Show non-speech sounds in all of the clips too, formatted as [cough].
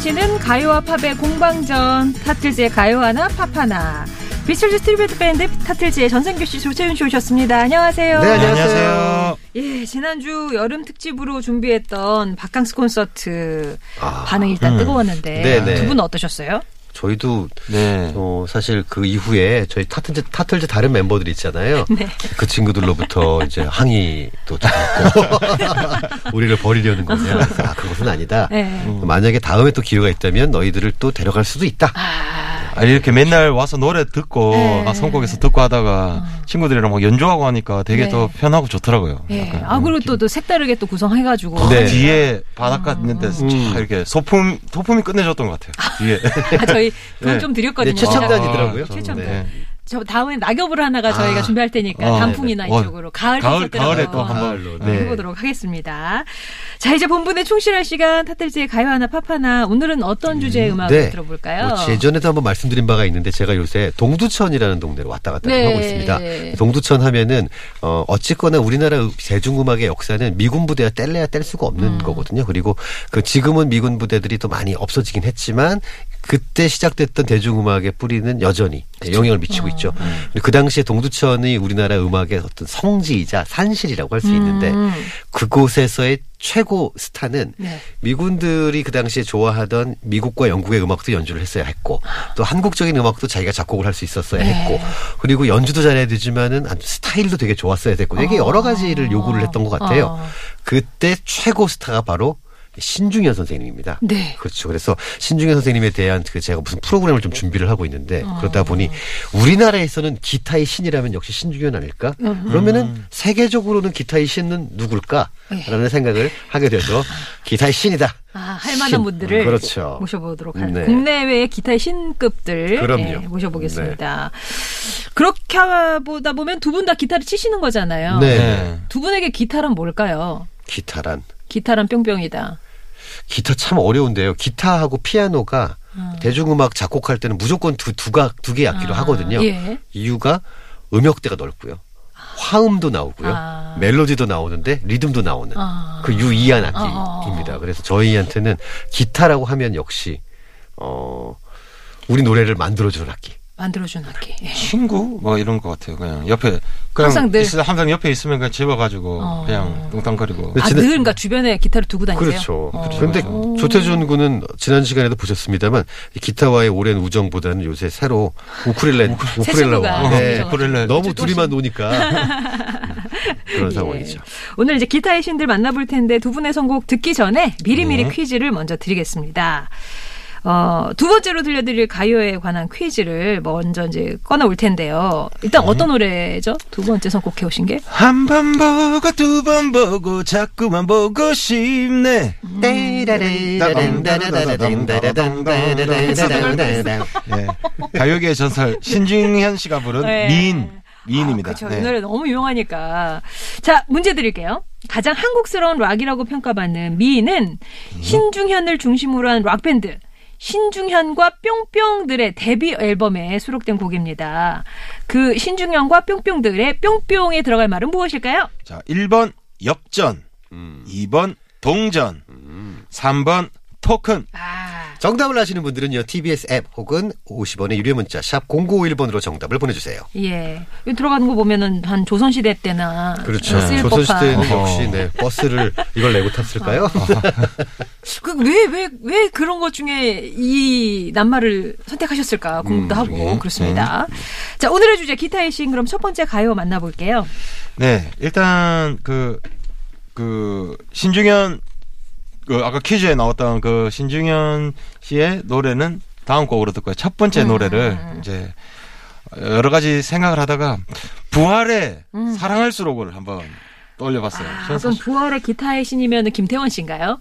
펼치는 가요와 팝의 공방전 타틀즈의 가요 하나 팝 하나 비틀즈 tribute 밴드 타틀즈의 전성규 씨, 조채윤 씨 오셨습니다. 안녕하세요. 네, 안녕하세요 예, 지난주 여름 특집으로 준비했던 바캉스 콘서트 아, 반응이 일단 음. 뜨거웠는데 네네. 두 분은 어떠셨어요? 저희도 네 어, 사실 그 이후에 저희 타틀즈 타틀즈 다른 멤버들 있잖아요. [laughs] 네. 그 친구들로부터 이제 항의도 들었고 [laughs] 우리를 버리려는 거냐. [laughs] 아 그것은 아니다. 네. 만약에 다음에 또 기회가 있다면 너희들을 또 데려갈 수도 있다. 아, 아니 이렇게 맨날 와서 노래 듣고 네. 아, 선곡에서 듣고 하다가 친구들이랑 막 연주하고 하니까 되게 네. 더 편하고 좋더라고요. 예. 약간 아, 그리고 또, 또 색다르게 또 구성해가지고. 네. 뒤에 바닷가 있는데 음. 참 이렇게 소품 소품이 끝내줬던 것 같아요. 뒤에 [laughs] 아, 저희 돈 네. 좀 드렸거든요. 네, 최첨단이더라고요. 아, 최첨단. 네. 저 다음에 낙엽을 하나가 저희가 아. 준비할 테니까 아, 단풍이나 네네. 이쪽으로 가을 가을 콘서트라서 가을에 또 한번 네. 네. 해보도록 하겠습니다. 자 이제 본분에 충실할 시간 타틀즈의 가요 하나 팝 하나 오늘은 어떤 주제의 음악을 네. 들어볼까요? 뭐 예전에도 한번 말씀드린 바가 있는데 제가 요새 동두천이라는 동네를 왔다 갔다 네. 하고 있습니다. 동두천 하면은 어 어쨌거나 우리나라 대중 음악의 역사는 미군 부대와 뗄래야 뗄 수가 없는 음. 거거든요. 그리고 그 지금은 미군 부대들이 또 많이 없어지긴 했지만 그때 시작됐던 대중음악의 뿌리는 여전히 영향을 미치고 어. 있죠. 그리고 그 당시에 동두천이 우리나라 음악의 어떤 성지이자 산실이라고 할 수 있는데 음. 그곳에서의 최고 스타는 네. 미군들이 그 당시에 좋아하던 미국과 영국의 음악도 연주를 했어야 했고 또 한국적인 음악도 자기가 작곡을 할 수 있었어야 네. 했고 그리고 연주도 잘해야 되지만은 스타일도 되게 좋았어야 됐고 되게 여러 가지를 요구를 했던 것 같아요. 어. 그때 최고 스타가 바로 신중현 선생님입니다. 네. 그렇죠. 그래서 신중현 선생님에 대한 그 제가 무슨 프로그램을 좀 준비를 하고 있는데 어. 그러다 보니 우리나라에서는 기타의 신이라면 역시 신중현 아닐까? 음. 그러면은 세계적으로는 기타의 신은 누굴까?라는 생각을 하게 돼서 기타의 신이다. 아, 할 만한 신. 분들을 그렇죠. 모셔보도록 하겠습니다. 네. 국내외의 기타의 신급들 그럼요. 예, 모셔보겠습니다. 그렇게 보다 보면 두 분 다 기타를 치시는 거잖아요. 네. 네. 두 분에게 기타란 뭘까요? 기타란 기타란 뿅뿅이다. 기타 참 어려운데요. 기타하고 피아노가 대중음악 작곡할 때는 무조건 두 두가 두 개의 악기로 아, 하거든요. 예. 이유가 음역대가 넓고요. 화음도 나오고요. 아. 멜로디도 나오는데 리듬도 나오는 아. 그 유이한 아. 악기입니다. 그래서 저희한테는 기타라고 하면 역시 어 우리 노래를 만들어 주는 악기. 만들어준 악기. 예. 친구 뭐 이런 것 같아요. 그냥 옆에 그냥 항상 늘- 있어 항상 옆에 있으면 그냥 집어가지고 어. 그냥 뚱땅거리고. 그 아, 지난- 늘 그러니까 주변에 기타를 두고 다니세요? 그렇죠. 어. 그런데 조태준 군은 지난 시간에도 보셨습니다만 이 기타와의 오랜 우정보다는 요새 새로 친구가 우쿨렐레와 네. 우쿨렐레. 너무 또 둘이만 노니까 [laughs] 그런 예. 상황이죠. 오늘 이제 기타의 신들 만나볼 텐데 두 분의 선곡 듣기 전에 미리미리 네. 퀴즈를 먼저 드리겠습니다. 어, 두 번째로 들려드릴 가요에 관한 퀴즈를 먼저 이제 꺼내올 텐데요. 일단 어떤 노래죠? 두 번째 선곡해 오신 게? 한 번 보고 두 번 보고 자꾸만 보고 싶네. 네. 가요계의 전설 신중현 씨가 부른 네. 미인 미인입니다. 아, 그렇죠. 네. 이 노래 너무 유용하니까. 자, 문제 드릴게요. 가장 한국스러운 락이라고 평가받는 미인은 신중현을 중심으로 한 락밴드 신중현과 뿅뿅들의 데뷔 앨범에 수록된 곡입니다. 그 신중현과 뿅뿅들의 뿅뿅에 들어갈 말은 무엇일까요? 자, 1번 역전, 음. 2번 동전, 3번 토큰. 아, 정답을 아시는 분들은요. TBS 앱 혹은 50원의 유료 문자 샵 0951번으로 정답을 보내주세요. 예. 여기 들어가는 거 보면은 한 조선시대 때나 그렇죠. 쓸 조선시대는 법한. 역시 네, 버스를 이걸 내고 탔을까요? [laughs] 그왜 왜 왜 그런 것 중에 이 낱말을 선택하셨을까 궁금도 음, 하고 그러게. 그렇습니다. 자 오늘의 주제 기타의 신 그럼 첫 번째 가요 만나볼게요. 네, 일단 그, 그, 신중현, 그, 아까 퀴즈에 나왔던 그 신중현 씨의 노래는 다음 곡으로 듣고요. 첫 번째 음. 노래를 이제 여러 가지 생각을 하다가 부활의 사랑할수록을 한번 떠올려봤어요. 음. 아, 그럼 사실- 부활의 기타의 신이면 김태원 씨인가요?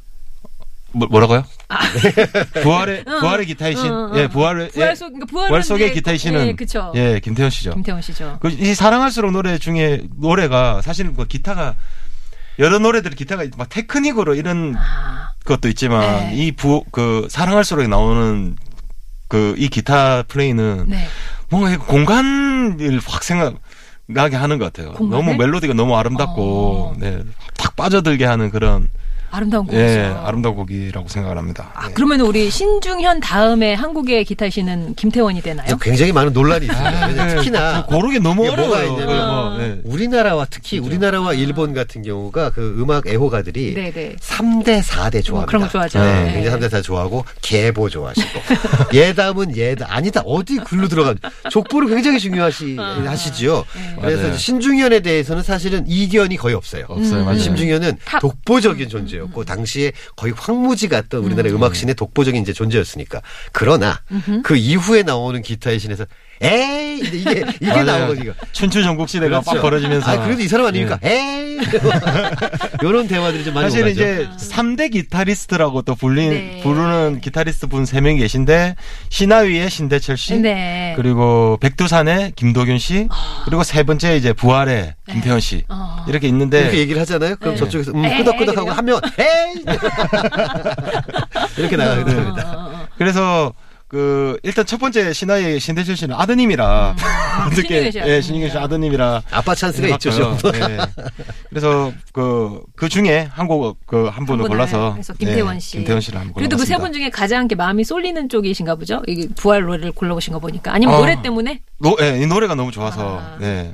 뭐, 뭐라고요? [laughs] 부활의, 응, 부활의 기타의 신? 응, 응, 예, 응. 부활의, 부활 예, 속 그러니까 부활 속의 기타의 신은 예, 그쵸. 예, 김태현 씨죠. 김태원 씨죠. 그 이 사랑할수록 노래 중에 노래가 사실은 그 기타가 여러 노래들 기타가 막 테크닉으로 이런 아, 것도 있지만 네. 이부그 사랑할수록 나오는 그 이 기타 플레이는 네. 뭔가 공간을 확 생각 나게 하는 것 같아요. 공간을? 너무 멜로디가 너무 아름답고 어. 네, 탁 빠져들게 하는 그런 아름다운 곡이죠. 예 아름다운 곡이라고 생각을 합니다. 아, 네. 그러면 우리 신중현 다음에 한국의 기타의 신은 김태원이 되나요? 굉장히 많은 논란이 있습니다. 아, 네. 특히나 고르기 너무 어려워요. 있냐면 뭐, 네. 우리나라와 특히 우리나라와 일본 같은 경우가 그 음악 애호가들이 네네. 3대 4대 좋아합니다. 뭐 그런 거 좋아하죠. 네, 네. 굉장히 3대 4 좋아하고 계보 좋아하시고 [laughs] 예담은 예담 아니다 어디 글로 들어가 족보를 굉장히 중요하시 하시지요. 네. 그래서 맞아요. 신중현에 대해서는 사실은 이견이 거의 없어요. 없어요, 음. 탑. 독보적인 존재 였고 당시에 거의 황무지 같던 우리나라 음. 악신의 독보적인 이제 존재였으니까 그러나 그 이후에 나오는 기타의 신에서 에이 이제 이게 이게 맞아요. 나오거든요. 춘추 전국 시대가 막 그렇죠. 벌어지면서 아 그래도 이 사람 아닙니까? 에이 [laughs] 이런 대화들이 좀 많이 사실 오가죠. 이제 3대 기타리스트라고 또 불린 네. 부르는 기타리스트 분 3명 계신데 신하위의 신대철 씨 네. 그리고 백두산의 김도균 씨 그리고 세 번째 이제 부활의 김태현 씨 어. 이렇게 있는데 이렇게 얘기를 하잖아요. 그럼 네. 저쪽에서 음, 에이, 끄덕끄덕하고 그래요? 하면 에이 이렇게 나가게 됩니다. 어, 어, 어. 그래서 그 일단 첫 번째 시나위의 신대철 씨는 아드님이라 [laughs] 신중현 씨 예, 신중현 씨 아드님이라 아빠 찬스가 있죠. 해봤고요. 좀. 예. 그래서 그, 그 중에 한 곡, 그, 한 분을 골라서. 그래서 김태원 네, 씨. 김태원 씨를 한번 그래도 그 세. 분 중에 가장 이렇게 마음이 쏠리는 쪽이신가 보죠? 이게 부활 노래를 골라보신 거 보니까. 아니면 어. 노래 때문에? 노, 예, 이 노래가 너무 좋아서, 아. 네.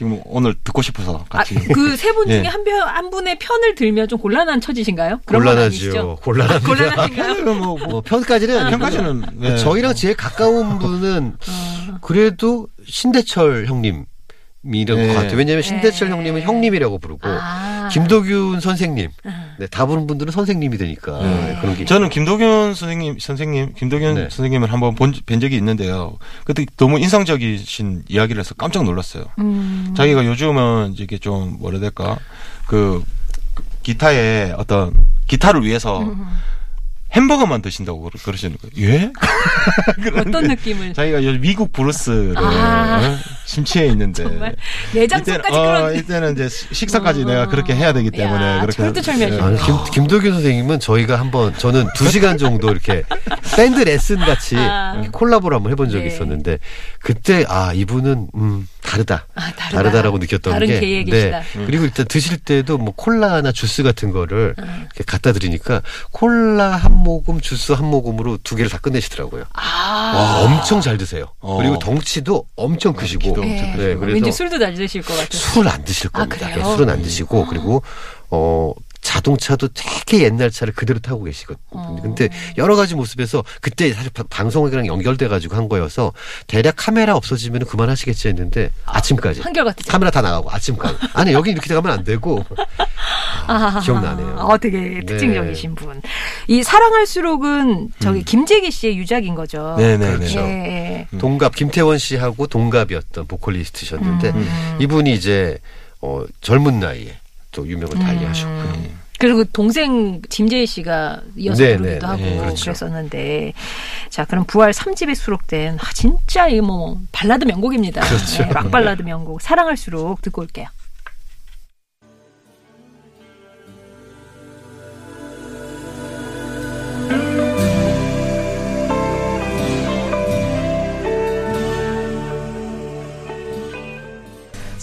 지금 오늘 듣고 싶어서 아, 같이. 그세 분 [laughs] 중에 예. 한, 편, 한 분의 편을 들면 좀 곤란한 처지신가요? 곤란하죠. 곤란합니다. 곤란하신가요? 뭐, 뭐, 뭐 편까지는 평가지는. 네. 저희랑 제일 가까운 분은 어. 그래도 신대철 형님. 이런 네. 것 같아요. 왜냐하면 신대철 네. 형님은 형님이라고 부르고 아. 김도균 선생님, 음. 네, 다 부른 분들은 선생님이 되니까 네. 그런 게 저는 김도균 선생님, 선생님, 김도균 네. 선생님을 한번 본, 뵌 적이 있는데요. 그때 너무 인상적이신 이야기를 해서 깜짝 놀랐어요. 음. 자기가 요즘은 이게 좀 뭐라 해야 될까 그, 그 기타에 어떤 기타를 위해서 음. 햄버거만 드신다고 그러- 그러시는 거예요. 예? [laughs] 어떤 느낌을. 자기가 요즘 미국 브루스를 아. 어? 심취해 있는데 이때는, 어, 그런. 이때는 이제 식사까지 어. 내가 그렇게 해야 되기 때문에 야, 그렇게 철두철미하시네요. 아니, 김, 김도균 선생님은 저희가 한번 저는 두 시간 정도 이렇게 밴드 레슨 같이 아. 콜라보를 한번 해본 적이 네. 있었는데 그때 아 이분은 음 다르다. 아, 다르다. 다르다라고 느꼈던 다른 게 계획이 계시다. 네. 그리고 일단 드실 때도 뭐 콜라나 주스 같은 거를 이렇게 갖다 드리니까 콜라 한 모금 주스 한 모금으로 두 개를 다 끝내시더라고요. 아. 와, 엄청 잘 드세요. 어. 그리고 덩치도 엄청 크시고. 키도 네. 엄청 네, 그래서 왠지 술도 잘 드실 것 같아요. 술을 안 드실 아, 겁니다. 그래요? 네, 술은 안 드시고 그리고 어 자동차도 되게 옛날 차를 그대로 타고 계시거든요. 어. 근데 여러 가지 모습에서 그때 사실 바- 방송이랑 연결돼 가지고 한 거여서 대략 카메라 없어지면 그만하시겠지 했는데 아침까지 한결같이. 카메라 다 나가고 아침까지. 아니 여기 이렇게 가면 안 되고. 아, 기억나네요. 어, 되게 특징적이신 분. 이 사랑할수록은 저기 김재기 씨의 유작인 거죠. 네네네. 그렇죠. 예. 동갑 김태원 씨하고 동갑이었던 보컬리스트셨는데 이분이 이제 어 젊은 나이에 또 유명을 달리하셨고. 음. 그리고 동생 김재희 씨가 이어서 네, 부르기도 네, 하고 네, 그렇죠. 그랬었는데 자 그럼 부활 3집에 수록된 아, 진짜 이뭐 발라드 명곡입니다. 그렇죠. 네, 락 발라드 명곡 사랑할수록 듣고 올게요.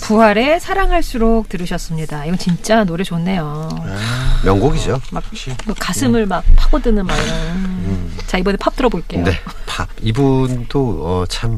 부활의 사랑할수록 들으셨습니다. 이건 진짜 노래 좋네요. 명곡이죠. 막뭐 가슴을 막 파고드는 막 이런. 자 이번에 팝 들어볼게요. 네. 팝. 이분도 어, 참.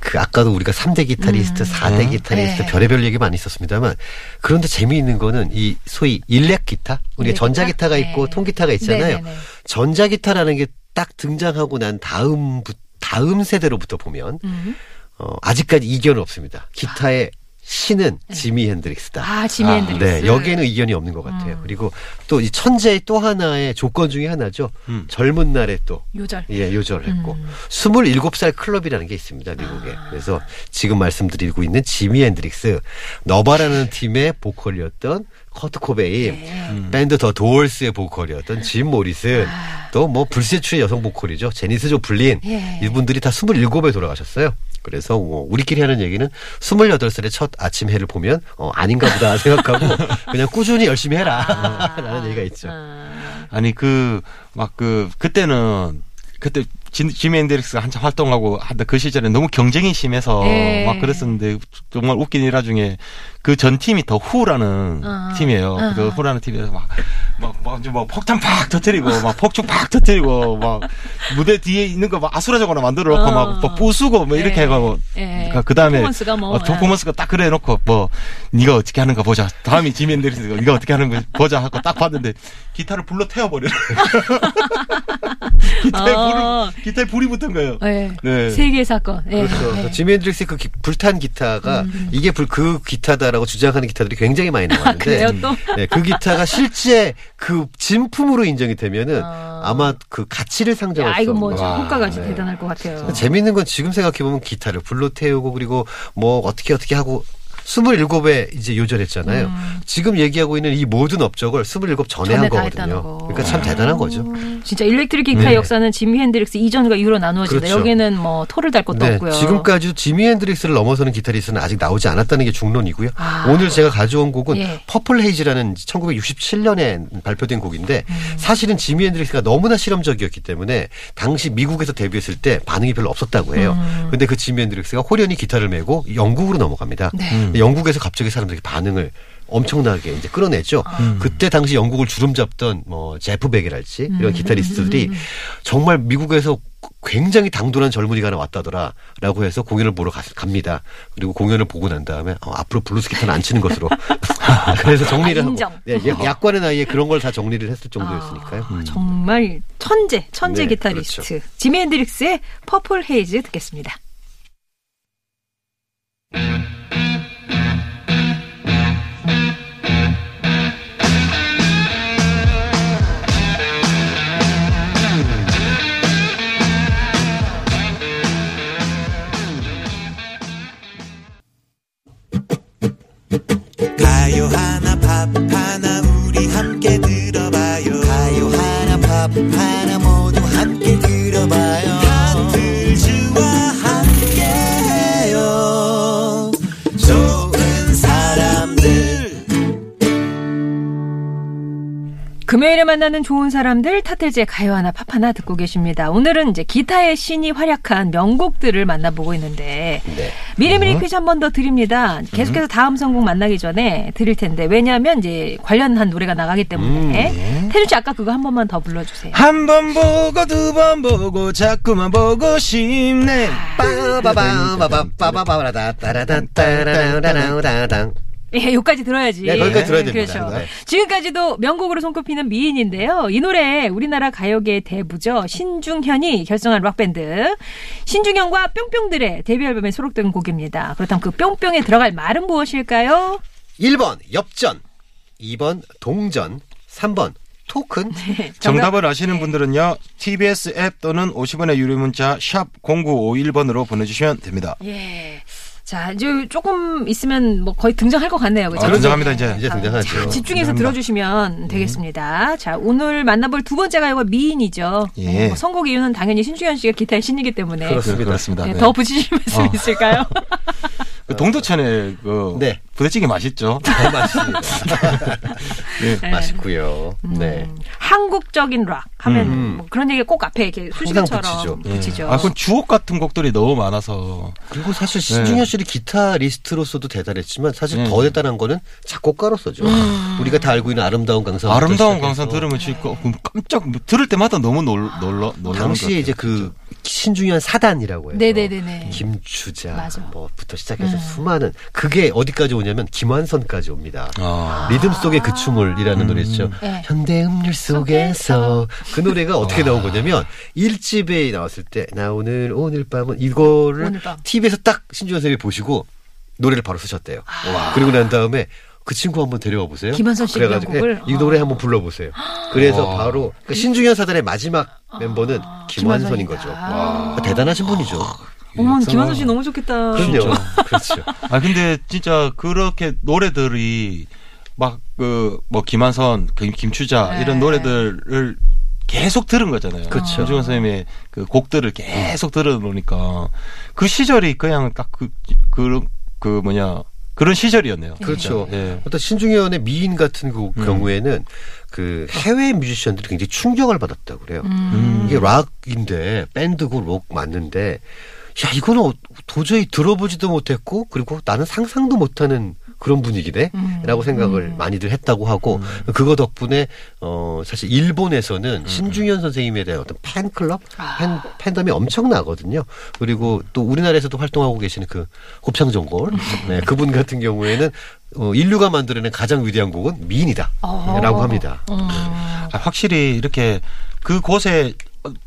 그 아까도 우리가 3대 기타리스트, 4대 기타리스트 네. 별의별 얘기 많이 있었습니다만 그런데 재미있는 거는 이 소위 일렉 기타, 우리가 전자 기타? 기타가 있고 네. 통기타가 있잖아요. 네네네. 전자 기타라는 게 딱 등장하고 난 다음 다음 세대로부터 보면 음. 어, 아직까지 이견은 없습니다. 기타의 신은 지미 핸드릭스다. 네. 아 지미 아, 핸드릭스. 네, 여기에는 이견이 없는 것 같아요. 음. 그리고 또 이 천재의 또 하나의 조건 중에 하나죠. 음. 젊은 날에 또 요절. 예, 요절을 했고 음. 27살 클럽이라는 게 있습니다, 미국에. 그래서 지금 말씀드리고 있는 지미 핸드릭스 너바나라는 팀의 보컬이었던 커트 코베인, 네. 밴드 더 도얼스의 보컬이었던 짐 모리슨, 또뭐 불세출의 여성 보컬이죠. 제니스 조플린. 예. 이분들이 다 27에 돌아가셨어요. 그래서 뭐 우리끼리 하는 얘기는 28살의 첫 아침 해를 보면 어, 아닌가 보다 [laughs] 생각하고 그냥 꾸준히 열심히 해라. [laughs] 라는 얘기가 있죠. 아, 아니 그막그 그때는 그때 진- 지미 앤드릭스가 한참 활동하고 하던 그 시절에 너무 경쟁이 심해서 예. 막 그랬었는데 정말 웃긴 일화 중에 그 전 팀이 더 후라는 어. 팀이에요. 어. 그 후라는 팀에서 막 막, 막, 막 폭탄 팍 터뜨리고, 막 폭죽 팍 터뜨리고, 막 무대 뒤에 있는 거 막 아수라장으로 만들어 놓고, 어. 막, 막 부수고, 뭐 이렇게 예. 해가고, 예. 그 다음에, 퍼포먼스가 뭐, 어, 퍼포먼스가 딱 그래 놓고, 뭐, 네가 어떻게 하는가 보자. 다음이 지미 앤드릭스가 네가 어떻게 하는 거 보자 하고 딱 봤는데, 기타를 불로 태워버려. [laughs] 기타에 아. 불이, 기타에 불이 붙은 거예요. 예. 네. 세계 사건. 예. 그렇죠. 예. 지미 핸드릭스의 그 기- 불탄 기타가 이게 불, 그 기타다라고 주장하는 기타들이 굉장히 많이 나왔는데 그래요, 또? 네, 그 기타가 실제 그 진품으로 인정이 되면은 아. 아마 그 가치를 상정할 야, 수 이거 뭐. 효과가 네. 대단할 것 같아요. 재밌는 건 지금 생각해 보면 기타를 불로 태우고 그리고 뭐 어떻게 어떻게 하고 27에 이제 요절했잖아요. 지금 얘기하고 있는 이 모든 업적을 27 전에 한 음. 전에 다 했다는 거거든요. 거. 그러니까 참 대단한 거죠. 진짜 일렉트릭 기타의 네. 역사는 지미 핸드릭스 이전과 이후로 나누어진다. 그렇죠. 여기는 뭐 토를 달 것도 네, 없고요. 지금까지도 지미 핸드릭스를 넘어서는 기타리스트는 아직 나오지 않았다는 게 중론이고요. 아. 오늘 제가 가져온 곡은 예. Purple Haze라는 1967년에 발표된 곡인데 음. 사실은 지미 핸드릭스가 너무나 실험적이었기 때문에 당시 미국에서 데뷔했을 때 반응이 별로 없었다고 해요. 음. 근데 그 지미 핸드릭스가 홀연히 기타를 메고 영국으로 넘어갑니다. 네. 영국에서 갑자기 사람들이 반응을 엄청나게 이제 끌어냈죠. 아. 그때 당시 영국을 주름 잡던 뭐 제프 이런 음. 기타리스트들이 정말 미국에서 굉장히 당돌한 젊은이가 하나 왔다더라라고 해서 공연을 보러 가- 갑니다. 그리고 공연을 보고 난 다음에 어, 앞으로 블루스 기타는 안 치는 것으로 [laughs] [laughs] 그래서 정리를 아. 하고 네, 약- [laughs] 약관의 나이에 그런 걸 다 정리를 했을 정도였으니까요. 아, 정말 천재, 천재 네, 기타리스트. 그렇죠. 지미 핸드릭스의 퍼플 헤이즈 듣겠습니다. 가 만나는 좋은 사람들 타틀즈의 가요 하나 팝 하나 듣고 계십니다. 오늘은 이제 기타의 신이 활약한 명곡들을 만나보고 있는데 네. 미리미리 퀴즈 한 번 더 드립니다. 계속해서 다음 선곡 만나기 전에 드릴 텐데 왜냐하면 이제 관련한 노래가 나가기 때문에 태주 씨 아까 그거 한 번만 더 불러주세요. 한 번 보고 두 번 보고 자꾸만 보고 싶네. 빠바바바바바바바라다따라다따라라라라당. 예, 여기까지 들어야지. 네, 거기까지 들어야 됩니다. 그렇죠. 네. 지금까지도 명곡으로 손꼽히는 미인인데요. 이 노래 우리나라 가요계의 대부죠. 신중현이 결성한 락밴드. 신중현과 뿅뿅들의 데뷔 앨범에 수록된 곡입니다. 그렇다면 그 뿅뿅에 들어갈 말은 무엇일까요? 1번 엽전, 2번 동전, 3번 토큰. 정답 을 아시는 분들은요. TBS 앱 또는 50원의 유료 문자 샵 0951번으로 보내주시면 됩니다. 예. 자, 이제 조금 있으면 뭐 거의 등장할 것 같네요. 그죠? 아, 등장합니다, 이제. 이제 등장하죠. 자, 집중해서 감사합니다. 들어주시면 되겠습니다. 자, 오늘 만나볼 두 번째 가요가 미인이죠. 예. 네, 뭐 선곡 이유는 당연히 신중현 씨가 기타의 신이기 때문에 그렇습니다. 그렇습니다. 네, 네. 더 붙이실 말씀 어. 있을까요? [laughs] 그 동두천에 그 네. 부대찌개 맛있죠. 네, 맛있습니다. [laughs] 네. 네. 맛있고요. 음, 네. 한국적인 락 하면 음. 음. 뭐 그런 얘기 꼭 앞에 이렇게 수식어처럼 붙이죠. 네. 붙이죠. 아, 그건 주옥 같은 곡들이 너무 많아서. 그리고 사실 네. 신중현 씨는 기타리스트로서도 대단했지만 사실 네. 더 대단한 거는 작곡가로서죠. 음. 우리가 다 알고 있는 아름다운 강산. 아름다운 강산 들으면 진짜 깜짝 들을 때마다 너무 놀, 놀라 놀라. 당시 이제 그 신중현 사단이라고 해요. 네네네. 김주자 맞아. 뭐부터 시작해서 음. 수많은 그게 어디까지 온 오냐면 김완선까지 옵니다. 아. 리듬 속의 그 춤을이라는 음. 노래죠. 네. 현대 음률 속에서 그 노래가 어떻게 아. 나온 거냐면 1집에 나왔을 때 나 오늘 오늘 밤은 이거를 오늘 밤. TV에서 딱 신주현 선생님이 보시고 노래를 바로 쓰셨대요. 아. 그리고 난 다음에 그 친구 한번 데려와 보세요. 김한선 씨 그래가지고 네, 이 노래 아. 한번 불러보세요. 그래서 와. 바로 그, 그 신중현 사단의 마지막 멤버는 아. 김완선인 거죠. 와. 대단하신 분이죠. 어머 예, 김한선 씨 너무 좋겠다. 그렇죠. [laughs] 그렇죠. 아 근데 진짜 그렇게 노래들이 막 그 뭐 김한선, 김추자 네. 이런 노래들을 계속 들은 거잖아요. 그렇죠. 김중원 선생님의 그 곡들을 계속 들어놓으니까 그 시절이 그냥 딱그 그, 그 뭐냐 그런 시절이었네요. 그렇죠. 네. 어떤 신중현의 미인 같은 그 음. 경우에는 그 해외 뮤지션들이 굉장히 충격을 받았다고 그래요. 음. 이게 락인데 밴드고 록 맞는데 야 이거는 어, 도저히 들어보지도 못했고 그리고 나는 상상도 못하는 그런 분위기네라고 음. 생각을 음. 많이들 했다고 하고 음. 그거 덕분에 어 사실 일본에서는 음. 신중현 선생님에 대한 어떤 팬클럽 아. 팬덤이 엄청나거든요. 그리고 또 우리나라에서도 활동하고 계시는 그 곱창전골 음. 네, 그분 같은 경우에는 어, 인류가 만들어낸 가장 위대한 곡은 미인이다라고 어. 합니다. 아, 확실히 이렇게 그 곳에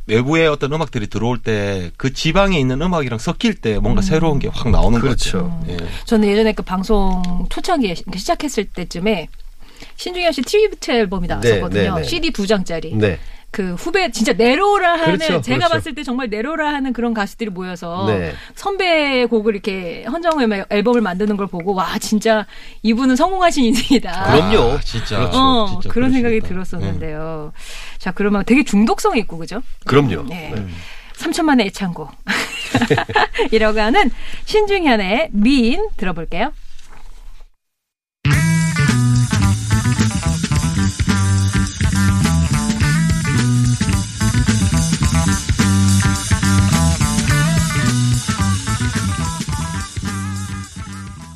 외부의 어떤 음악들이 들어올 때 그 지방에 있는 음악이랑 섞일 때 뭔가 음. 새로운 게 확 나오는 그렇죠. 것 같아요. 예. 저는 예전에 그 방송 초창기에 시작했을 때쯤에 신중현 씨 tribute 앨범이 네, 나왔었거든요. 네, 네, 네. CD 두 장짜리. 네. 그 후배 진짜 내로라 하는 그렇죠, 제가 그렇죠. 봤을 때 정말 내로라 하는 그런 가수들이 모여서 네. 선배의 곡을 이렇게 헌정 앨범을 만드는 걸 보고 와 진짜 이분은 성공하신 인생이다. 아, 그럼요, 아, 진짜. 그렇죠, 어, 진짜 그런 생각이 네. 들었었는데요. 음. 자 그러면 되게 중독성이 있고 그죠? 그럼요. 네. 음. 3천만의 애창곡 [laughs] 이라고 하는 신중현의 미인 들어볼게요.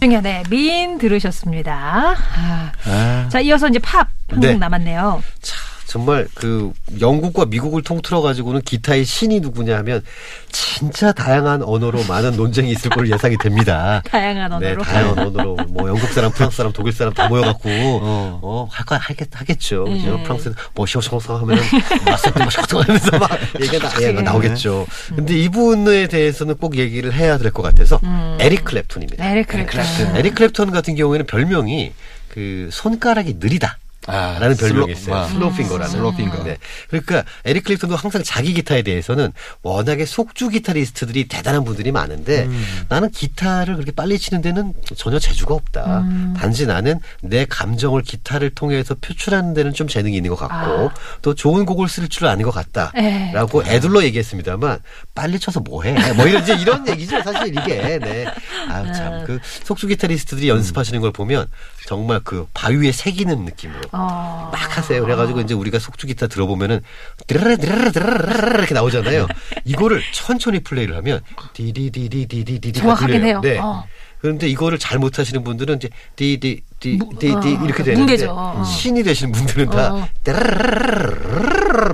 박중현의 네, 미인 들으셨습니다. 아. 아. 자, 이어서 이제 팝 한곡 네. 남았네요. 참. 정말 그 영국과 미국을 통틀어 가지고는 기타의 신이 누구냐 하면 진짜 다양한 언어로 많은 논쟁이 있을 걸로 예상이 됩니다. [laughs] 다양한 네, 언어로. 네, 다양한 언어로 뭐 영국 사람, 프랑스 사람, 독일 사람 다 모여 갖고 [laughs] 어, 어 할까 하겠 하겠죠. 네. 프랑스는 monsieur 청소 하면은 맞섰던 monsieur 하면서 막 [laughs] 얘기가 예, 네. 나오겠죠. 음. 근데 이분에 대해서는 꼭 얘기를 해야 될 것 같아서 음. 에릭 클랩톤입니다. 네, 에릭 클랩톤. 에릭 클랩톤 같은 경우에는 별명이 그 손가락이 느리다. 아, 라는 별명이 슬로, 있어요. 슬로핑거라는. 음. 슬로핑거. 네. 그러니까 에릭 클립턴도 항상 자기 기타에 대해서는 워낙에 속주 기타리스트들이 대단한 분들이 많은데 음. 나는 기타를 그렇게 빨리 치는 데는 전혀 재주가 없다. 음. 단지 나는 내 감정을 기타를 통해서 표출하는 데는 좀 재능이 있는 것 같고 아. 또 좋은 곡을 쓸 줄 아는 것 같다. 에이. 라고 애들러 얘기했습니다만 빨리 쳐서 뭐해. 뭐 이런, 이제 이런 얘기죠. 사실 이게. 네. 아, 참. 아. 그 속주 기타리스트들이 연습하시는 걸 보면 정말 그 바위에 새기는 느낌으로 어. 막 하세요. 그래가지고 어. 이제 우리가 속주 기타 들어보면은 드라라 드라라 드라라 이렇게 나오잖아요. 이거를 천천히 플레이를 하면 디디디디디디디 정확하긴 해요. 네. 어. 그런데 이거를 잘 못하시는 분들은 이제 디디 디디디 어, 이렇게 어, 되는데 어. 신이 되시는 분들은 다 어.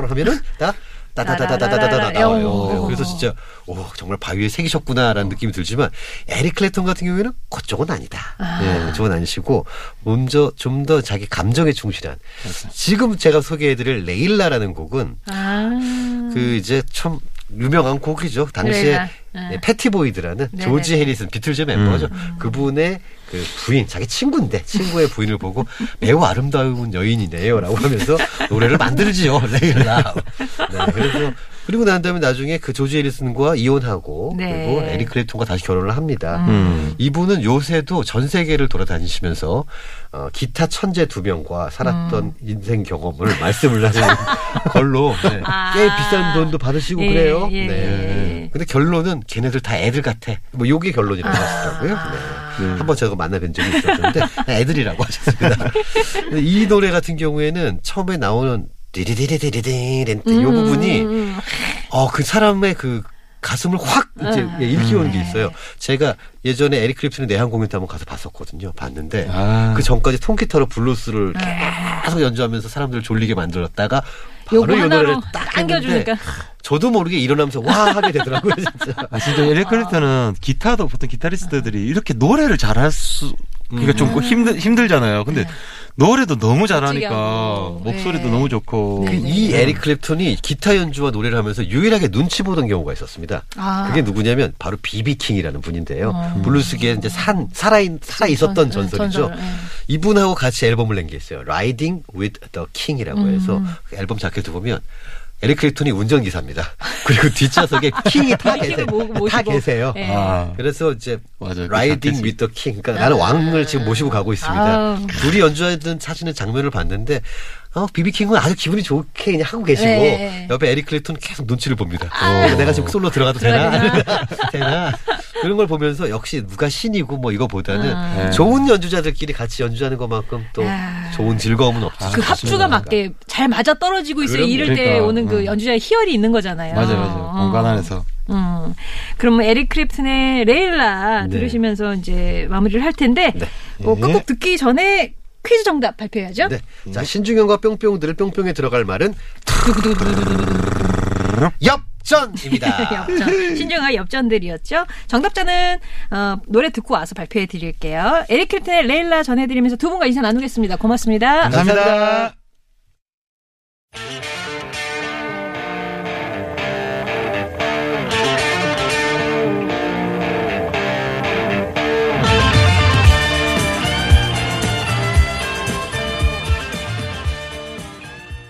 하면은 다 따다다다다다다 나와요. 그래서 진짜 오 정말 바위에 새기셨구나라는 느낌이 들지만 에릭 클랩톤 같은 경우에는 그쪽은 아니다. 아. 예, 그쪽은 아니시고 먼저 좀 더 자기 감정에 충실한 지금 제가 소개해드릴 레일라라는 곡은 아. 그 이제 참 유명한 곡이죠. 당시에. 네. 네, 패티 보이드라는 네네네. 조지 해리슨 비틀즈 멤버죠. 그분의 그 부인, 자기 친구인데 친구의 부인을 보고 매우 아름다운 여인이네요라고 하면서 노래를 만들지요. 레일라. [laughs] 네, 그래서 그리고 난 다음에 나중에 그 조지 해리슨과 이혼하고 네. 그리고 에릭 클랩톤과 다시 결혼을 합니다. 음. 이분은 요새도 전 세계를 돌아다니시면서 어, 기타 천재 두 명과 살았던 음. 인생 경험을 [laughs] 말씀을 하는 [laughs] 걸로 네, 아. 꽤 비싼 돈도 받으시고 예, 그래요. 예, 네. 예. 근데 결론은 걔네들 다 애들 같아. 뭐 요게 결론이라고 아. 하시더라고요. 네. 한번 제가 만나뵌 적이 있었는데 애들이라고 하셨습니다. [laughs] 이 노래 같은 경우에는 처음에 나오는 디리디리디리디렌 이 부분이 어 그 사람의 그 가슴을 확 이제 예, 일깨우는 게 있어요. 제가 예전에 에릭 클랩톤의 내한 공연 때 한번 가서 봤었거든요. 봤는데 아. 그 전까지 통기타로 블루스를 계속 연주하면서 사람들을 졸리게 만들었다가 요거 하나로 딱 당겨주니까. 했는데 저도 모르게 일어나면서 와 하게 되더라고요, 진짜. [laughs] 아, 진짜 에릭 클랩튼은 기타도 보통 기타리스트들이 이렇게 노래를 잘할 수, 그러니까 좀 힘들, 힘들잖아요. 근데 노래도 너무 잘하니까 하고. 목소리도 네. 너무 좋고. 그 이 에릭 클랩톤이 기타 연주와 노래를 하면서 유일하게 눈치 보던 경우가 있었습니다. 아. 그게 누구냐면 바로 비비 킹이라는 분인데요. 블루스계에 이제 산 살아 살아 있었던 전- 전설이죠. 전설, 예. 이분하고 같이 앨범을 낸 게 있어요. Riding with the King이라고 음. 해서 그 앨범 자켓을 보면 에릭 클랩톤이 운전기사입니다. [laughs] 그리고 뒷좌석에 킹이 타 계세요. 모-. 타 계세요. 예. 아. 그래서 이제 맞아요. 그 Riding. with the King. 그러니까 나는 왕을 지금 모시고 가고 있습니다. 아우. 둘이 연주하던 사진의 장면을 봤는데 어, 비비킹은 아주 기분이 좋게 그냥 하고 계시고 네. 옆에 에릭 클리톤은 계속 눈치를 봅니다. 어, 내가 지금 솔로 들어가도 되나? 들어가야 [laughs] 되나? 그런 걸 보면서 역시 누가 신이고 뭐 이거보다는 아. 좋은 연주자들끼리 같이 연주하는 것만큼 또 아. 좋은 즐거움은 없죠. 그 합주가 맞게 잘 맞아 떨어지고 있어요. 이럴 때 그러니까, 오는 그 음. 연주자의 희열이 있는 거잖아요. 맞아요, 맞아요. 어. 공간 안에서. 음. 그럼 에릭 크립슨의 레일라 네. 들으시면서 이제 마무리를 할 텐데 네. 어, 끝곡 듣기 전에 퀴즈 정답 발표해야죠. 네. 자, 신중현과 뿅뿅들을 뿅뿅에 들어갈 말은 엽전입니다. [laughs] 엽전. 신중아 엽전들이었죠. 정답자는 어, 노래 듣고 와서 발표해 드릴게요. 에릭 캡틴의 레일라 전해드리면서 두 분과 인사 나누겠습니다. 고맙습니다 감사합니다. 감사합니다.